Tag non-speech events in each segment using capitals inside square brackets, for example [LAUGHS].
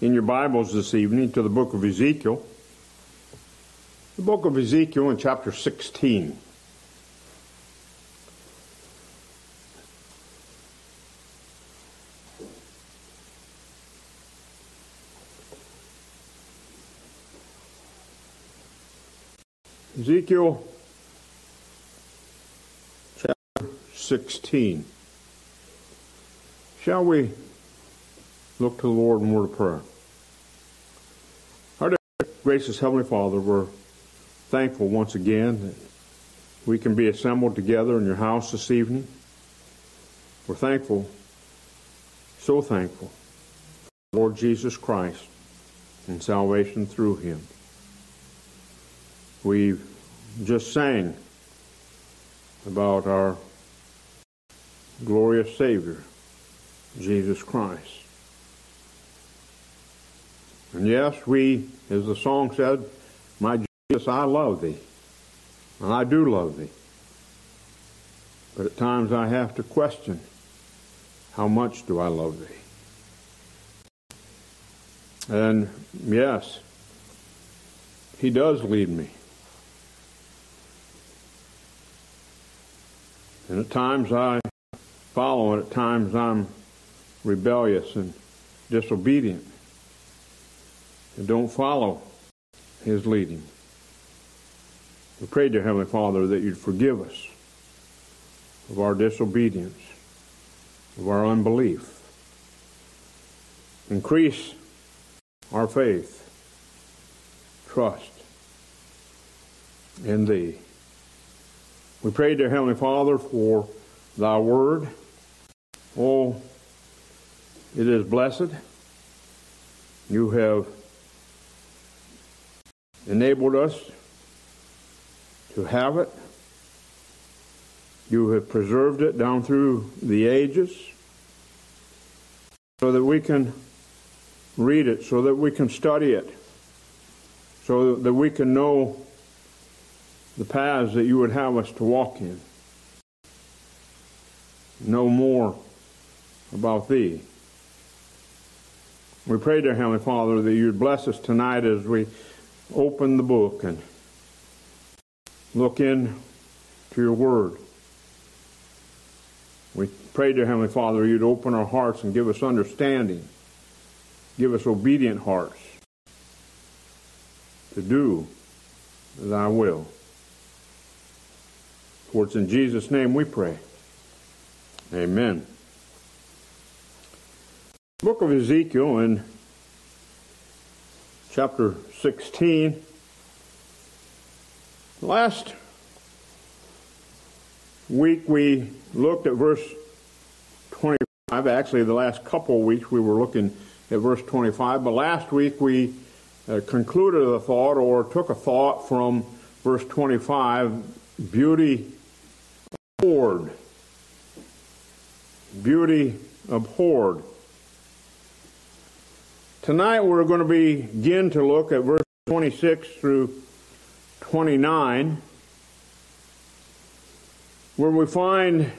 in your Bibles this evening to the book of Ezekiel. The book of Ezekiel in chapter 16. Ezekiel chapter 16. Shall we look to the Lord in word of prayer? Our gracious Heavenly Father, we're thankful once again that we can be assembled together in your house this evening. We're thankful, so thankful, Lord Jesus Christ and salvation through him. We just sang about our glorious Savior, Jesus Christ. And yes, we, as the song said, my Jesus, I love thee. And I do love thee. But at times I have to question, how much do I love thee? And yes, he does lead me. And at times I follow, and at times I'm rebellious and disobedient and don't follow his leading. We pray, dear Heavenly Father, that you'd forgive us of our disobedience, of our unbelief. Increase our faith, trust in Thee. We pray, dear Heavenly Father, for Thy Word. Oh, it is blessed. You have enabled us to have it. You have preserved it down through the ages so that we can read it, so that we can study it, so that we can know the paths that you would have us to walk in. Know more about Thee. We pray, dear Heavenly Father, that you'd bless us tonight as we open the book and look in to your word. We pray, dear Heavenly Father, you'd open our hearts and give us understanding. Give us obedient hearts to do thy will. For it's in Jesus' name we pray. Amen. Book of Ezekiel in chapter 16. Last week we looked at verse 25. Actually, the last couple weeks we were looking at verse 25, but last week we uh, concluded a thought or took a thought from verse 25 beauty abhorred. Beauty abhorred. Tonight we're going to begin to look at verse 26 through 29, where we find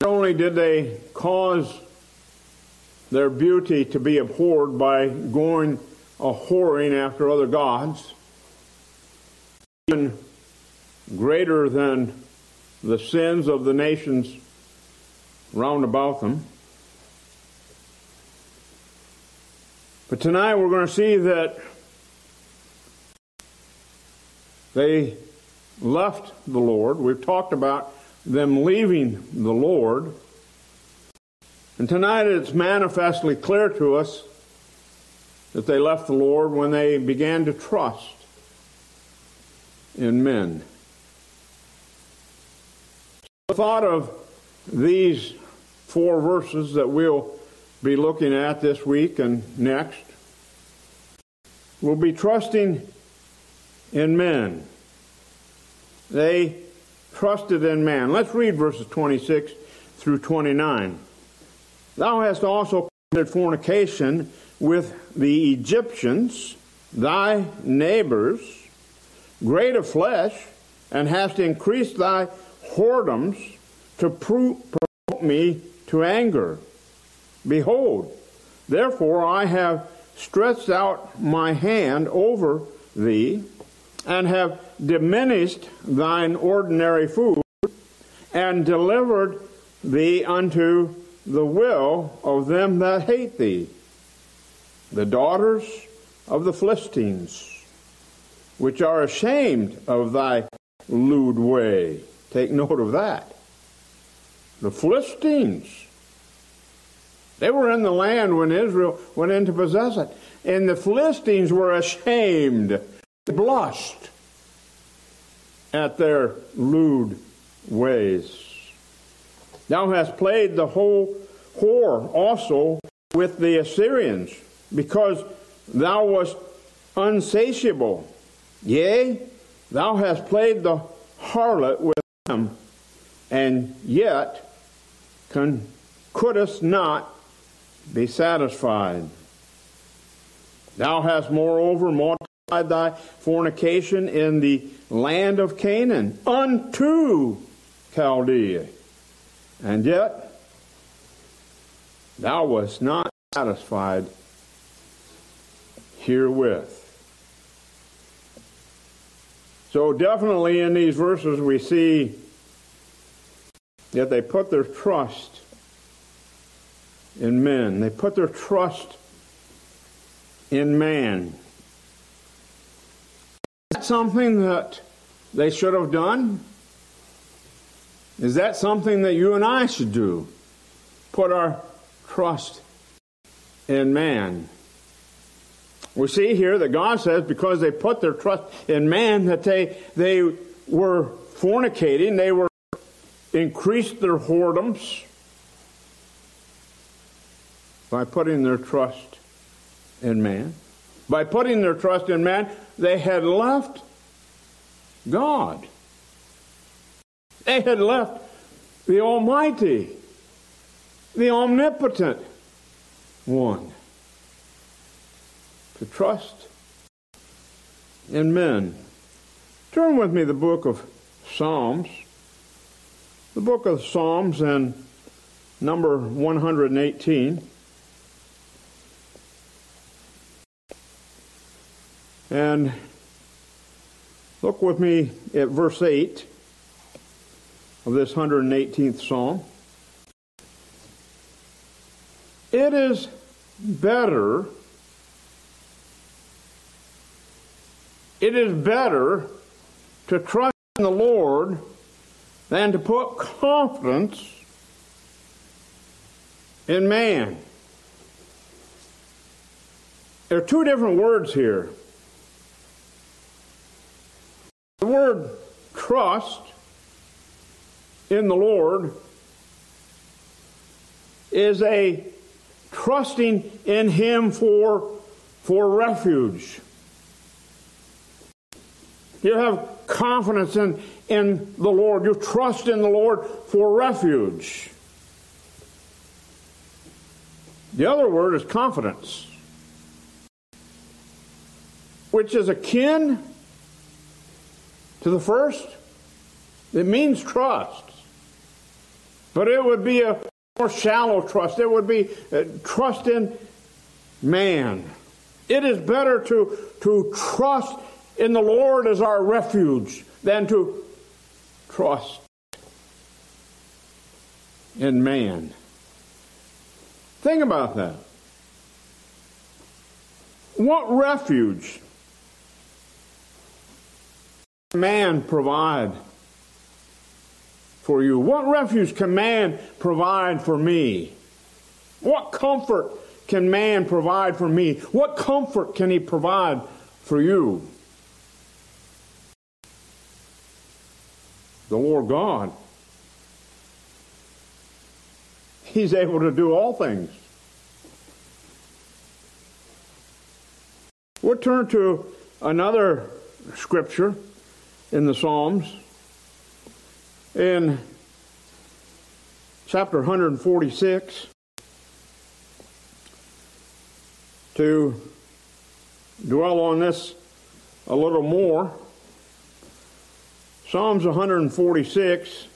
not only did they cause their beauty to be abhorred by going a whoring after other gods, even greater than the sins of the nations round about them. But tonight we're going to see that they left the Lord. We've talked about them leaving the Lord. And tonight it's manifestly clear to us that they left the Lord when they began to trust in men. The thought of these four verses that we'll be looking at this week and next will be trusting in men. They trusted in man. Let's read verses 26 through 29. Thou hast also committed fornication with the Egyptians, thy neighbors, great of flesh, and hast increased thy whoredoms to provoke me to anger. Behold, Therefore I have stretched out my hand over thee, and have diminished thine ordinary food, and delivered thee unto the will of them that hate thee, the daughters of the Philistines, which are ashamed of thy lewd way. Take note of that. The Philistines. They were in the land when Israel went in to possess it. And the Philistines were ashamed, blushed at their lewd ways. Thou hast played the whole whore also with the Assyrians, because thou wast unsatiable. Yea, thou hast played the harlot with them, and yet couldst not be satisfied. Thou hast moreover multiplied thy fornication in the land of Canaan unto Chaldea. And yet thou wast not satisfied herewith. So definitely in these verses we see that they put their trust in men. They put their trust in man. Is that something that they should have done? Is that something that you and I should do? Put our trust in man. We see here that God says because they put their trust in man that they they were fornicating, they were increased their whoredoms by putting their trust in man. By putting their trust in man, they had left God. They had left the Almighty, the Omnipotent One, to trust in men. Turn with me the book of Psalms. The book of Psalms and number 118. And look with me at verse 8 of this 118th Psalm. It is better, it is better to trust in the Lord than to put confidence in man. There are two different words here. The word trust in the Lord is a trusting in Him for, for refuge. You have confidence in, in the Lord. You trust in the Lord for refuge. The other word is confidence, which is akin to the first, it means trust. But it would be a more shallow trust. It would be uh, trust in man. It is better to, to trust in the Lord as our refuge than to trust in man. Think about that. What refuge man provide for you? What refuge can man provide for me? What comfort can man provide for me? What comfort can he provide for you? The Lord God. He's able to do all things. We'll turn to another scripture in the Psalms. In chapter 146, to dwell on this a little more, Psalms 146.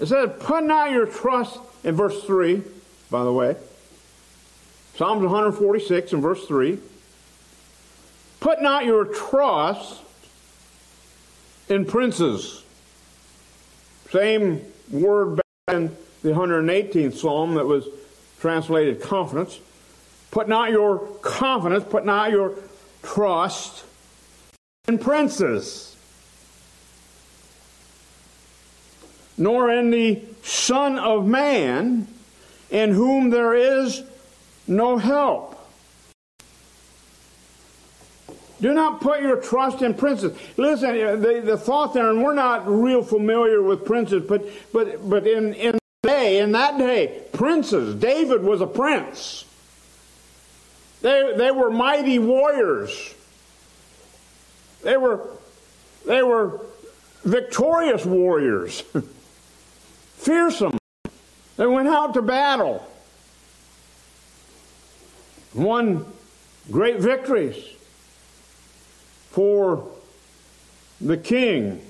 It says, put not your trust in verse 3, by the way. Psalms 146 and verse 3. Put not your trust in princes. Same word back in the 118th Psalm that was translated confidence. Put not your confidence, put not your trust in princes, nor in the Son of Man, in whom there is no help. Do not put your trust in princes. Listen, uh, the, the thought there, and we're not real familiar with princes, but but but in in day, in that day, princes. David was a prince. They they were mighty warriors. They were they were victorious warriors. [LAUGHS] Fearsome. They went out to battle. Won great victories for the king.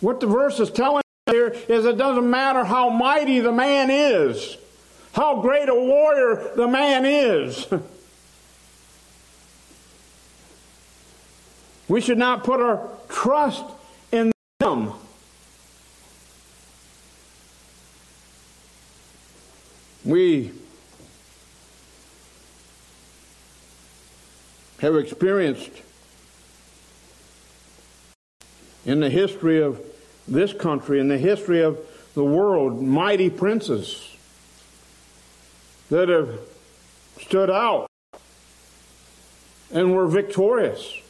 What the verse is telling us here is it doesn't matter how mighty the man is, how great a warrior the man is. [LAUGHS] we should not put our trust in them. We have experienced in the history of this country, in the history of the world, mighty princes that have stood out and were victorious.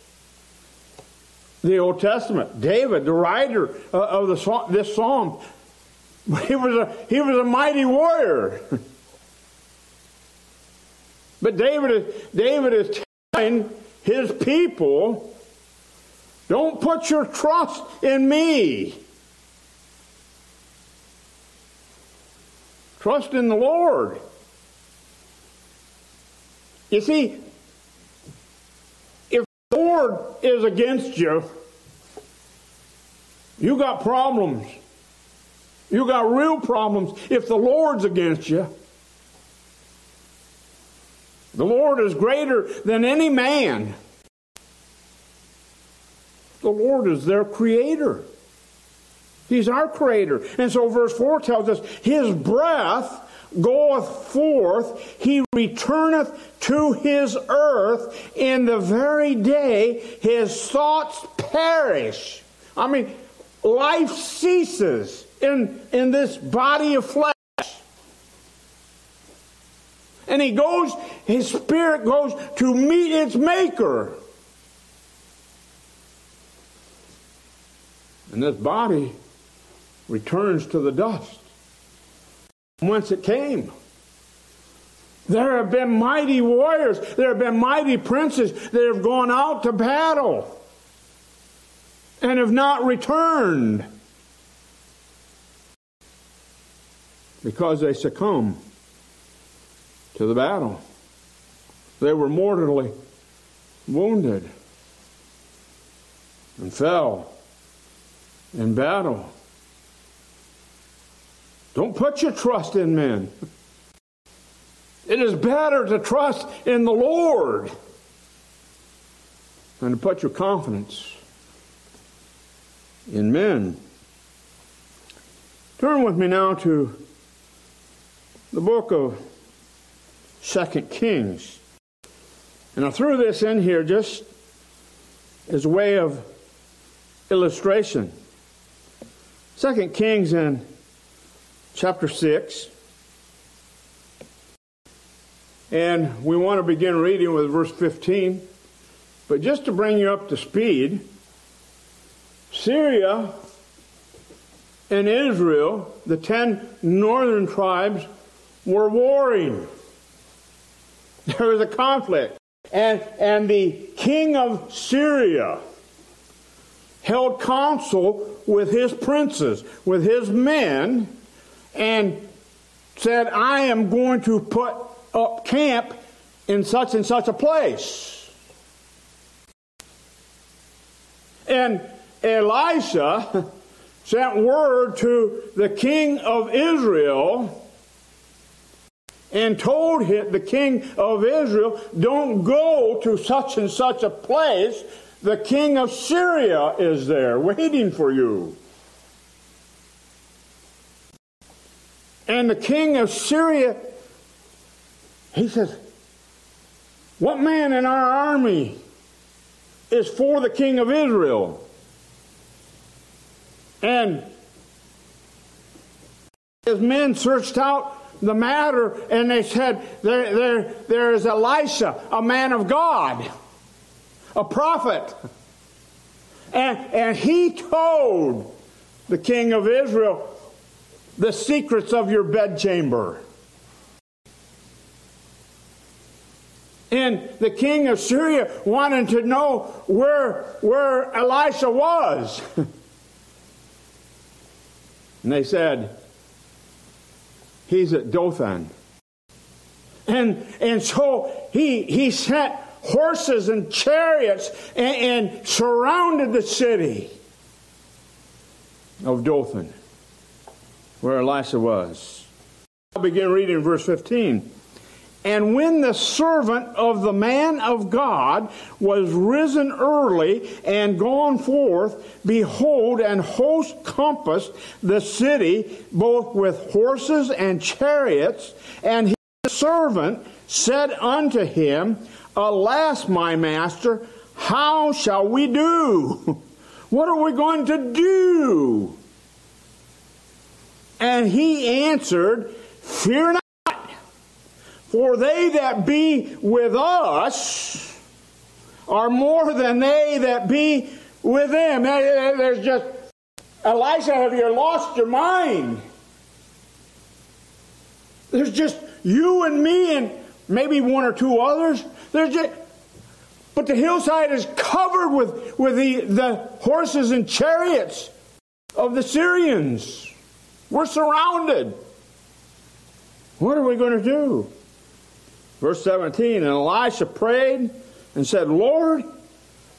The Old Testament, David, the writer of the, this psalm, [LAUGHS] he was a, he was a mighty warrior. [LAUGHS] but David is, David is his people, don't put your trust in me. Trust in the Lord. You see, if the Lord is against you, you got problems. You got real problems if the Lord's against you. The Lord is greater than any man. The Lord is their creator. He's our creator. And so verse 4 tells us, His breath goeth forth, He returneth to His earth in the very day His thoughts perish. I mean, life ceases in, in this body of flesh. And he goes, his spirit goes to meet its maker. And this body returns to the dust whence it came. There have been mighty warriors, there have been mighty princes that have gone out to battle and have not returned because they succumb to the battle. They were mortally wounded and fell in battle. Don't put your trust in men. It is better to trust in the Lord than to put your confidence in men. Turn with me now to the book of Second Kings. And I threw this in here just as a way of illustration. Second Kings in chapter 6. And we want to begin reading with verse 15. But just to bring you up to speed, Syria and Israel, the ten northern tribes, were warring. There was a conflict. And, and the king of Syria held council with his princes, with his men, and said, I am going to put up camp in such and such a place. And Elisha [LAUGHS] sent word to the king of Israel and told him, the king of Israel, don't go to such and such a place. The king of Syria is there waiting for you. And the king of Syria, he says, What man in our army is for the king of Israel? And his men searched out the matter and they said, There, there, there is Elisha, a man of God, a prophet. And, and he told the king of Israel, the secrets of your bedchamber. And the king of Syria wanted to know where, where Elisha was. [LAUGHS] and they said, He's at Dothan. And, and so he, he sent horses and chariots and, and surrounded the city of Dothan where Elisha was. I'll begin reading verse 15. And when the servant of the man of God was risen early and gone forth, behold, an host compassed the city, both with horses and chariots. And his servant said unto him, Alas, my master, how shall we do? [LAUGHS] What are we going to do? And he answered, Fear not, for they that be with us are more than they that be with them. There's just, Elisha, have you lost your mind? There's just you and me and maybe one or two others. There's just, but the hillside is covered with, with the, the horses and chariots of the Syrians. We're surrounded. What are we going to do? Verse 17 And Elisha prayed and said, Lord,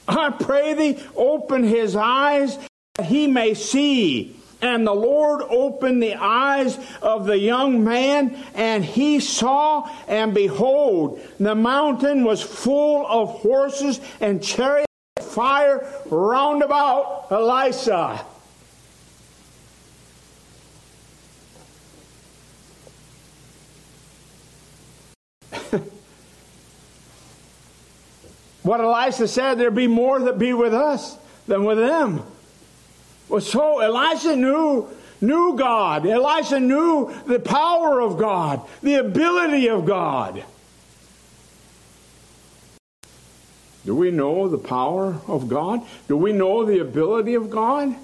I pray thee, open his eyes that he may see. And the Lord opened the eyes of the young man, and he saw, and behold, the mountain was full of horses and chariots of fire round about Elisha. What Elisha said, there be more that be with us than with them. Well, so Elisha knew knew God. Elisha knew the power of God, the ability of God. Do we know the power of God? Do we know the ability of God?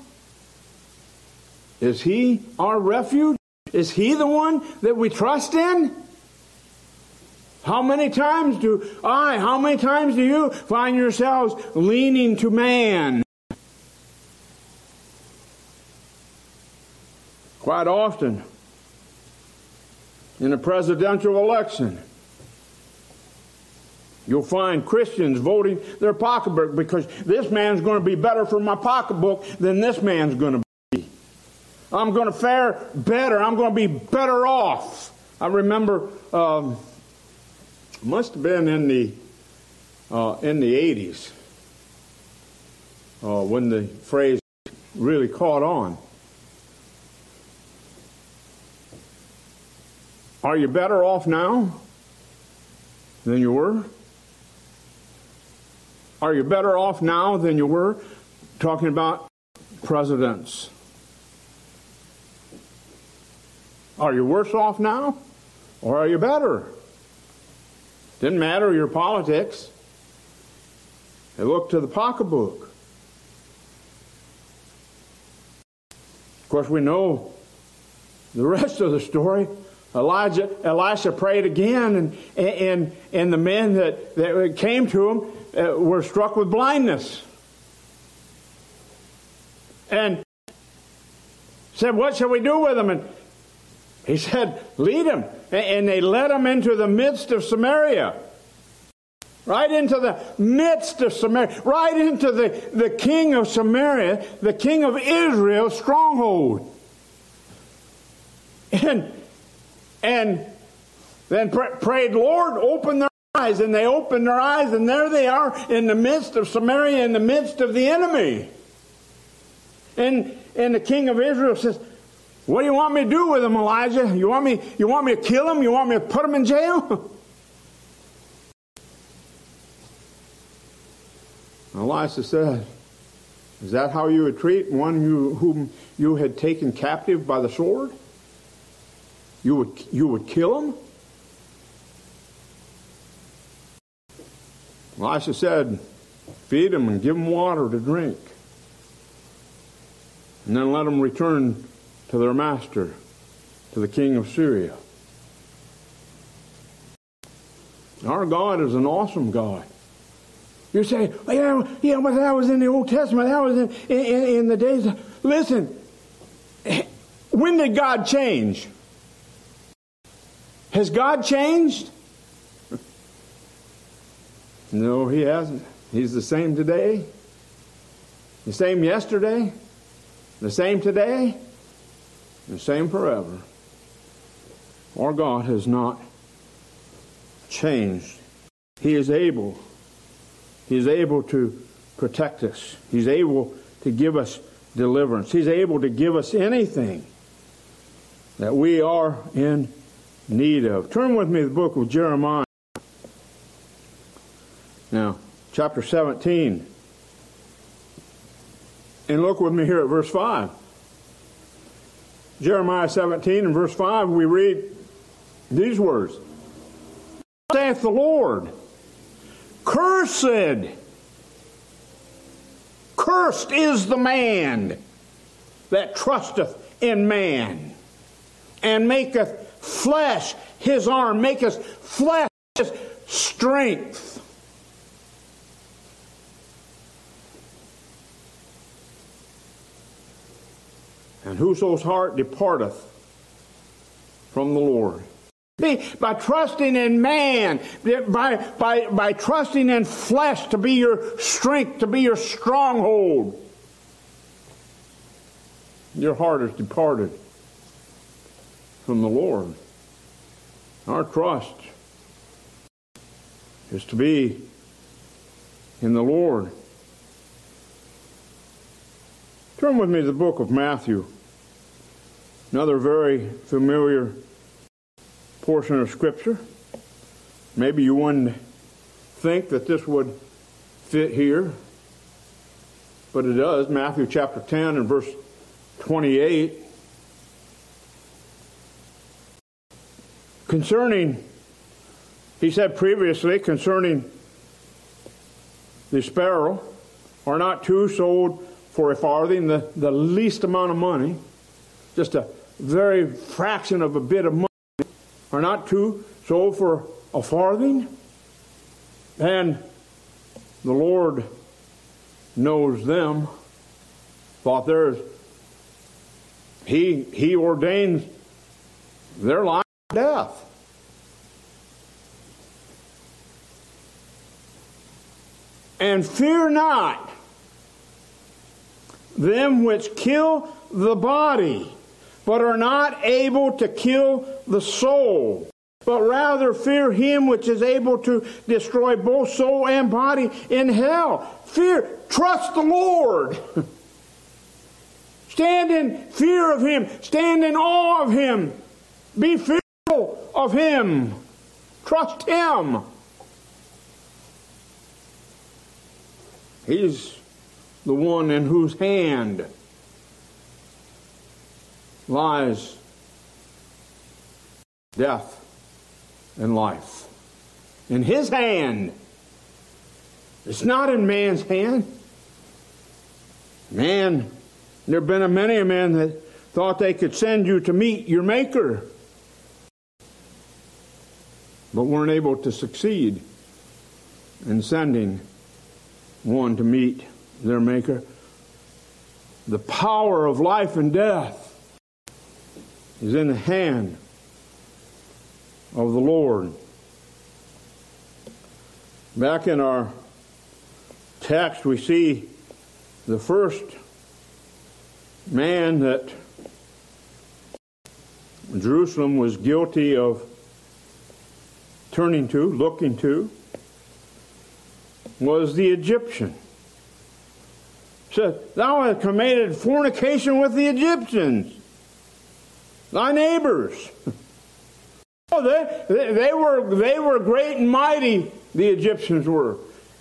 Is He our refuge? Is He the one that we trust in? How many times do I, how many times do you find yourselves leaning to man? Quite often in a presidential election, you'll find Christians voting their pocketbook because this man's going to be better for my pocketbook than this man's going to be. I'm going to fare better. I'm going to be better off. I remember. Um, must have been in the uh, in the 80s uh, when the phrase really caught on. Are you better off now than you were? Are you better off now than you were? Talking about presidents. Are you worse off now? Or are you better? Didn't matter your politics. They looked to the pocketbook. Of course, we know the rest of the story. Elijah, Elisha prayed again, and, and, and the men that, that came to him uh, were struck with blindness. And said, What shall we do with them? And he said, Lead them. And they led him into the midst of Samaria. right into the midst of Samaria, right into the, the king of Samaria, the king of Israel's stronghold. And, and then pr- prayed, Lord, open their eyes. And they opened their eyes, and there they are in the midst of Samaria, in the midst of the enemy. And, and the king of Israel says, What do you want me to do with them, Elijah? You want me, you want me to kill them? You want me to put them in jail? [LAUGHS] Elisha said, Is that how you would treat one you, whom you had taken captive by the sword? You would, you would kill him? Elisha said, Feed him and give him water to drink. And then let them return to their master, to the king of Syria. Our God is an awesome God. You say, oh, yeah, yeah, but that was in the Old Testament. That was in, in, in the days. Of... Listen, when did God change? Has God changed? No, He hasn't. He's the same today, the same yesterday, the same today, the same forever. Our God has not changed. He is able He is able to protect us. He's able to give us deliverance. He's able to give us anything that we are in need of. Turn with me to the book of Jeremiah. Now, chapter 17. And look with me here at verse 5. Jeremiah 17 and verse 5, we read these words Saith the Lord, Cursed. Cursed is the man that trusteth in man and maketh flesh his arm, maketh flesh his strength. And whoso's heart departeth from the Lord by trusting in man, by, by, by trusting in flesh to be your strength, to be your stronghold. Your heart is departed from the Lord. Our trust is to be in the Lord. Turn with me to the book of Matthew, another very familiar portion of Scripture. Maybe you wouldn't think that this would fit here, but it does. Matthew chapter 10 and verse 28. Concerning, he said previously, concerning the sparrow, are not two sold for a farthing, the, the least amount of money, just a very fraction of a bit of money are not two sold for a farthing? And the Lord knows them. Thought there's He He ordains their life death. And fear not them which kill the body but are not able to kill the soul, but rather fear him which is able to destroy both soul and body in hell. Fear, trust the Lord. [LAUGHS] Stand in fear of him, stand in awe of him, be fearful of him, trust him. He's the one in whose hand lies death and life. In his hand. It's not in man's hand. Man, there have been a many a men that thought they could send you to meet your maker, but weren't able to succeed in sending one to meet their maker. The power of life and death is in the hand of the Lord. Back in our text, we see the first man that Jerusalem was guilty of turning to, looking to, was the Egyptian. Said, Thou hast committed fornication with the Egyptians, thy neighbors. [LAUGHS] oh, they, they, were, they were great and mighty, the Egyptians were.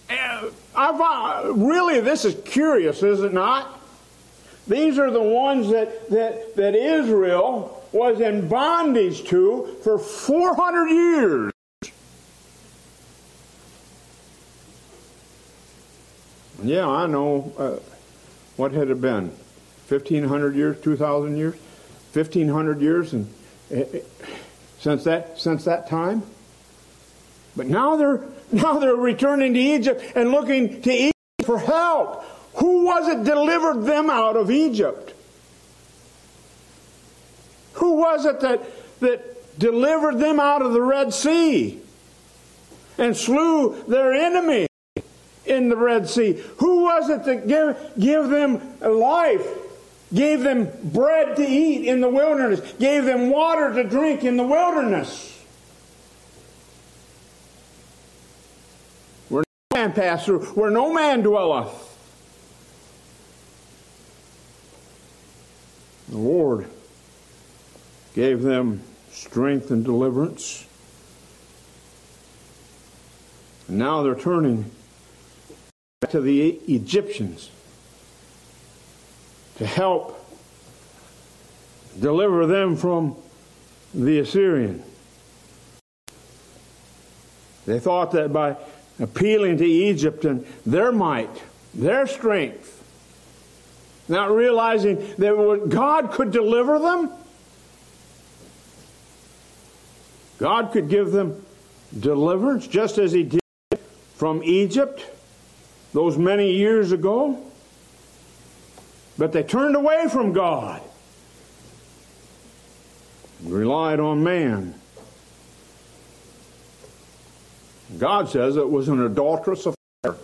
I found, really, this is curious, is it not? These are the ones that, that, that Israel was in bondage to for 400 years. Yeah, I know. Uh, what had it been? 1,500 years, 2,000 years? 1,500 years and uh, since that since that time. But now they're [LAUGHS] now they're returning to Egypt and looking to Egypt for help. Who was it delivered them out of Egypt? Who was it that, that delivered them out of the Red Sea and slew their enemy in the Red Sea? Who was it that gave, gave them life, gave them bread to eat in the wilderness, gave them water to drink in the wilderness? Where no man passed through, where no man dwelleth. The Lord gave them strength and deliverance. And now they're turning to the Egyptians to help deliver them from the Assyrian. They thought that by appealing to Egypt and their might, their strength, not realizing that God could deliver them. God could give them deliverance just as He did from Egypt those many years ago. But they turned away from God, and relied on man. God says it was an adulterous affair.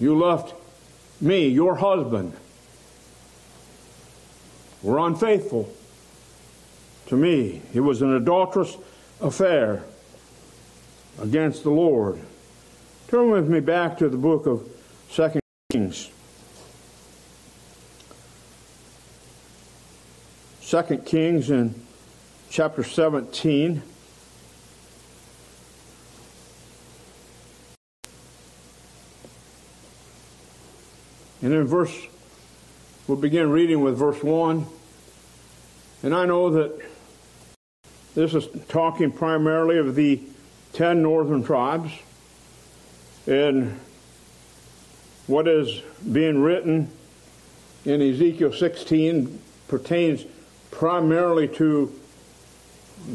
You left me, your husband, were unfaithful to me. It was an adulterous affair against the Lord. Turn with me back to the book of Second Kings. Second Kings in chapter 17. And in verse, we'll begin reading with verse 1. And I know that this is talking primarily of the ten northern tribes. And what is being written in Ezekiel 16 pertains primarily to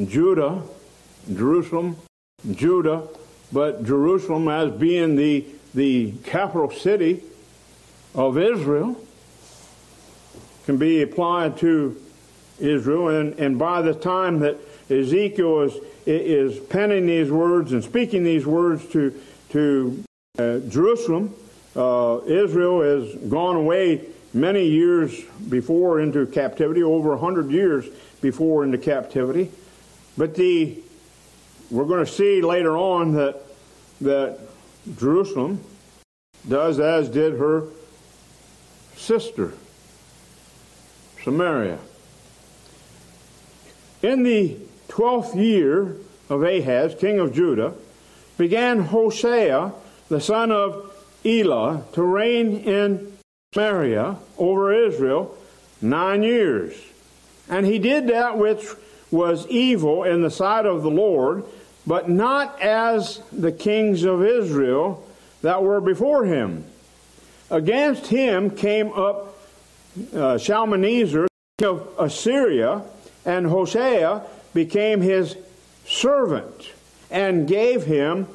Judah, Jerusalem, Judah, but Jerusalem as being the, the capital city of Israel can be applied to Israel. And, and by the time that Ezekiel is, is penning these words and speaking these words to, to uh, Jerusalem, uh, Israel has gone away many years before into captivity, over a hundred years before into captivity. But the we're going to see later on that that Jerusalem does as did her sister, Samaria. In the twelfth year of Ahaz, king of Judah, began Hosea, the son of Elah, to reign in Samaria over Israel nine years. And he did that which was evil in the sight of the Lord, but not as the kings of Israel that were before him. Against him came up uh, Shalmaneser, king of Assyria, and Hosea became his servant and gave him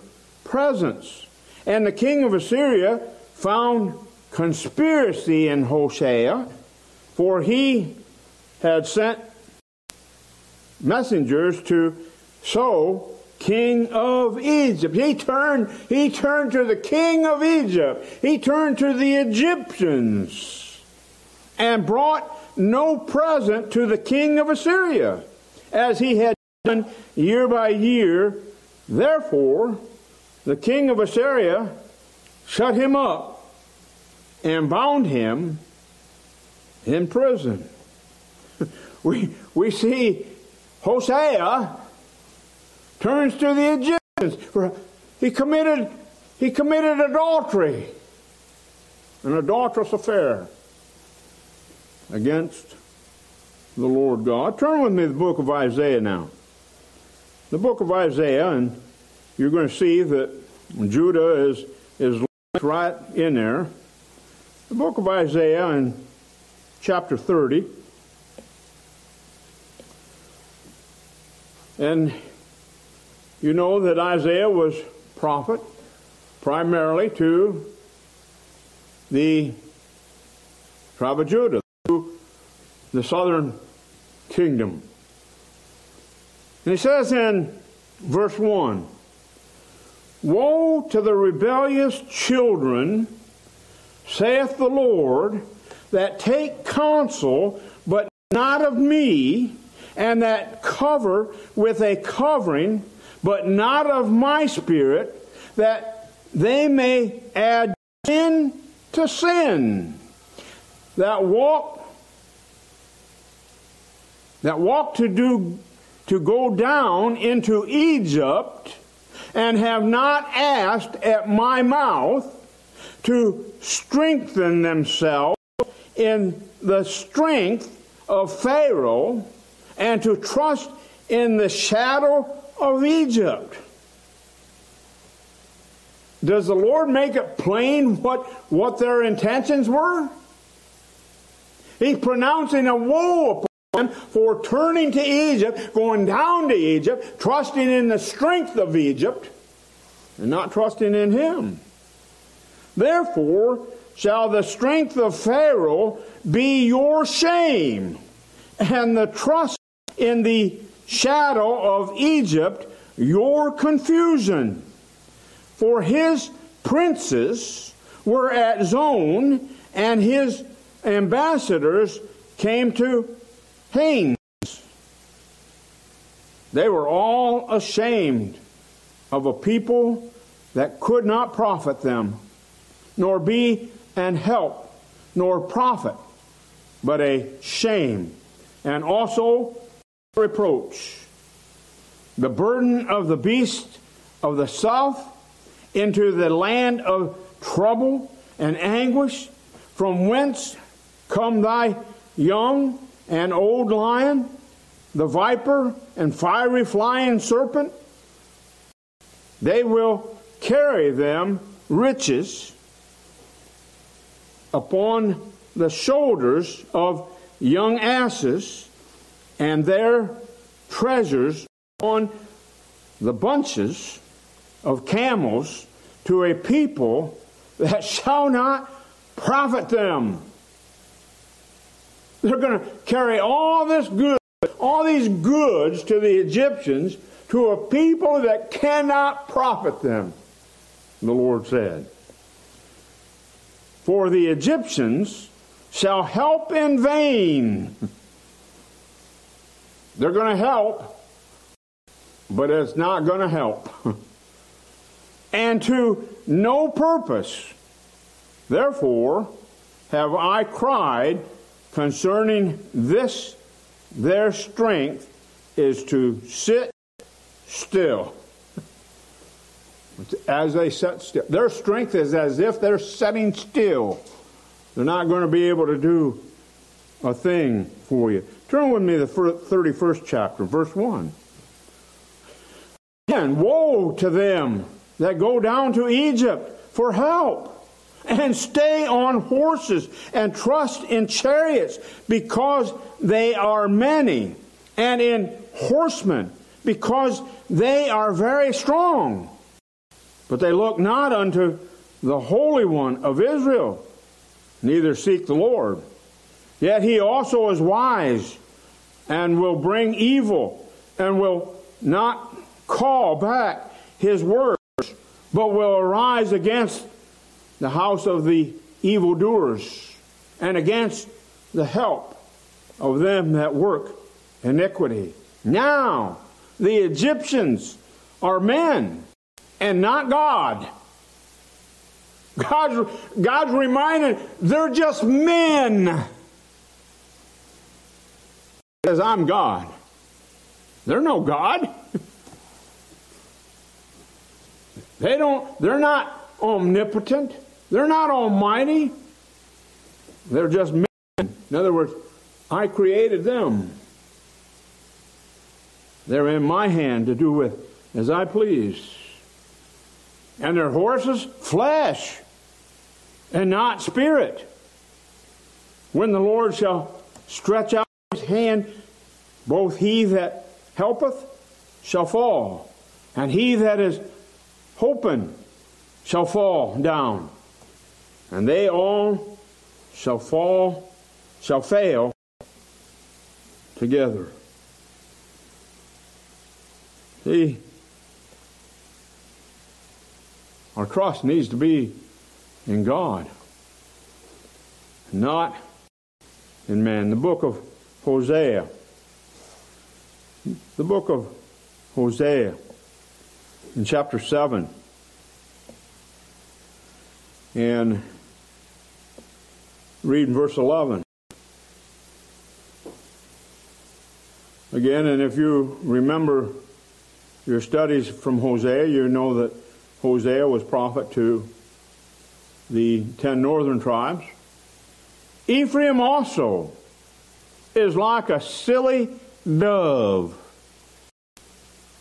presents. And the king of Assyria found conspiracy in Hosea, for he had sent messengers to So king of Egypt. He turned, he turned to the king of Egypt. He turned to the Egyptians and brought no present to the king of Assyria, as he had done year by year. Therefore, the king of Assyria shut him up and bound him in prison. [LAUGHS] we, we see Hosea turns to the Egyptians. For he committed, he committed adultery, an adulterous affair against the Lord God. Turn with me to the book of Isaiah now. The book of Isaiah, and you're going to see that Judah is, is right in there. The book of Isaiah in chapter 30. And you know that Isaiah was prophet primarily to the tribe of Judah, to the southern kingdom. And he says in verse 1 Woe to the rebellious children, saith the Lord, that take counsel, but not of me, and that cover with a covering but not of my spirit, that they may add sin to sin, that walk that walk to do to go down into Egypt and have not asked at my mouth to strengthen themselves in the strength of Pharaoh and to trust in the shadow of Egypt. Does the Lord make it plain what, what their intentions were? He's pronouncing a woe for turning to Egypt, going down to Egypt, trusting in the strength of Egypt, and not trusting in Him. Therefore, shall the strength of Pharaoh be your shame, and the trust in the shadow of Egypt your confusion. For his princes were at Zoan, and his ambassadors came to Hanes. They were all ashamed of a people that could not profit them, nor be an help, nor profit, but a shame, and also reproach. The burden of the beast of the south into the land of trouble and anguish, from whence come thy young and old lion, the viper and fiery flying serpent. They will carry them riches upon the shoulders of young asses and their treasures on the bunches of camels to a people that [LAUGHS] shall not profit them. They're going to carry all this good, all these goods to the Egyptians to a people that cannot profit them, the Lord said. For the Egyptians shall help in vain. They're going to help, but it's not going to help. [LAUGHS] and to no purpose. Therefore, have I cried concerning this their strength is to sit still. As they sit still. Their strength is as if they're sitting still. They're not going to be able to do a thing for you. Turn with me to the 31st chapter, verse 1. And woe to them that go down to Egypt for help and stay on horses and trust in chariots because they are many, and in horsemen because they are very strong. But they look not unto the Holy One of Israel, neither seek the Lord. Yet he also is wise and will bring evil and will not call back his words, but will arise against the house of the evildoers and against the help of them that work iniquity. Now, the Egyptians are men and not God. God's, God's reminding they're just men. Because I'm God. They're no God. [LAUGHS] They don't, they're not omnipotent. They're not almighty. They're just men. In other words, I created them. They're in my hand to do with as I please. And their horses, flesh, and not spirit. When the Lord shall stretch out his hand, both he that helpeth shall fall, and he that is hoping shall fall down, and they all shall fall, shall fail together. See, our trust needs to be in God, not in man. The book of Hosea. The book of Hosea in chapter 7. And read verse 11. Again, and if you remember your studies from Hosea, you know that Hosea was prophet to the ten northern tribes. Ephraim also is like a silly dove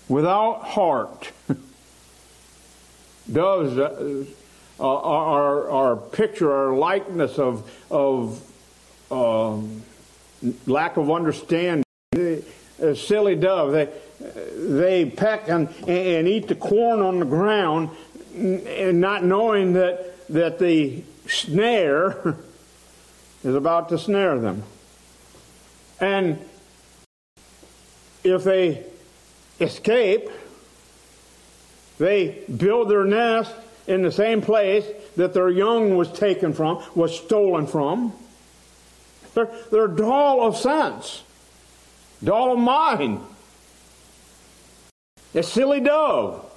without heart. [LAUGHS] Doves uh, uh, are, are picture, our likeness of, of um, lack of understanding. A silly dove, they, they peck and, and eat the corn on the ground and not knowing that, that the snare [LAUGHS] is about to snare them. And if they escape, they build their nest in the same place that their young was taken from, was stolen from. They're, they're dull of sense, dull of mind. A silly dove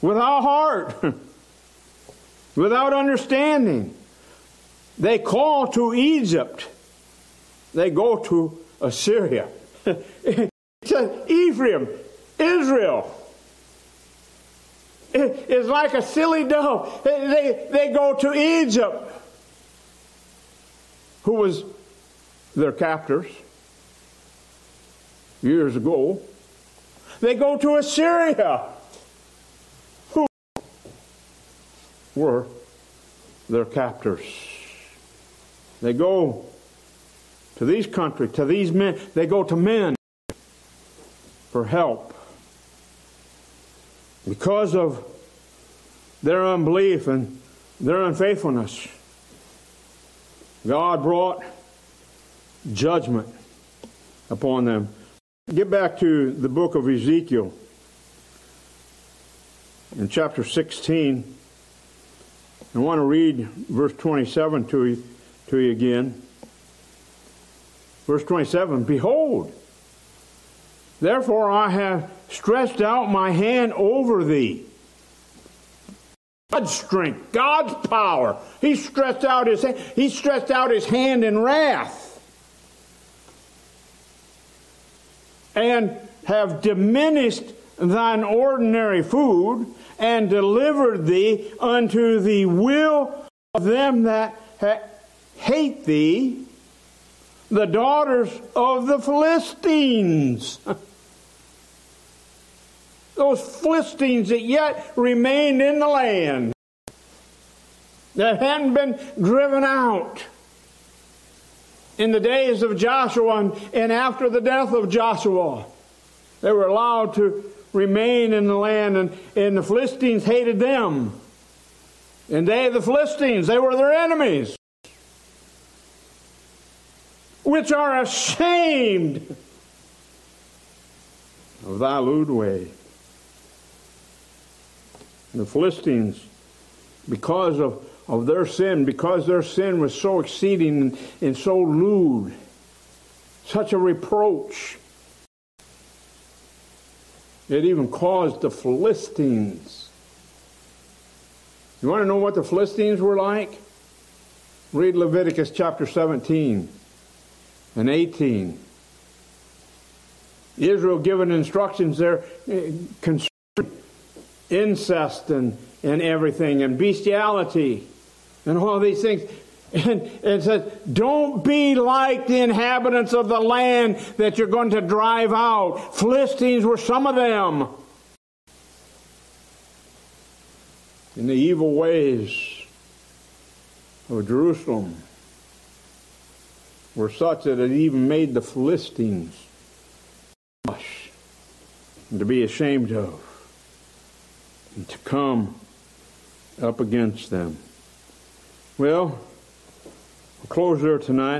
without heart, [LAUGHS] without understanding. They call to Egypt. They go to Assyria. [LAUGHS] Ephraim, Israel is like a silly dove. They, they go to Egypt, who was their captors years ago. They go to Assyria, who were their captors. They go to these countries, to these men. They go to men for help. Because of their unbelief and their unfaithfulness, God brought judgment upon them. Get back to the book of Ezekiel in chapter 16. I want to read verse 27 to you, to you again. Verse 27 Behold, therefore I have stretched out my hand over thee. God's strength, God's power. He stretched out his hand, he stretched out his hand in wrath. And have diminished thine ordinary food and delivered thee unto the will of them that ha- hate thee, the daughters of the Philistines. [LAUGHS] Those Philistines that yet remained in the land, that hadn't been driven out in the days of Joshua and, after the death of Joshua. They were allowed to remain in the land, and, and the Philistines hated them. And they, the Philistines, they were their enemies, which are ashamed of thy lewd way. The Philistines, because of, of their sin, because their sin was so exceeding and, and so lewd, such a reproach, it even caused the Philistines. You want to know what the Philistines were like? Read Leviticus chapter 17 and 18. Israel given instructions there eh, concerning incest and, and everything and bestiality and all these things. And it says, don't be like the inhabitants of the land that you're going to drive out. Philistines were some of them. In the evil ways of Jerusalem were such that it even made the Philistines blush and to be ashamed of and to come up against them. Well, I'll close there tonight.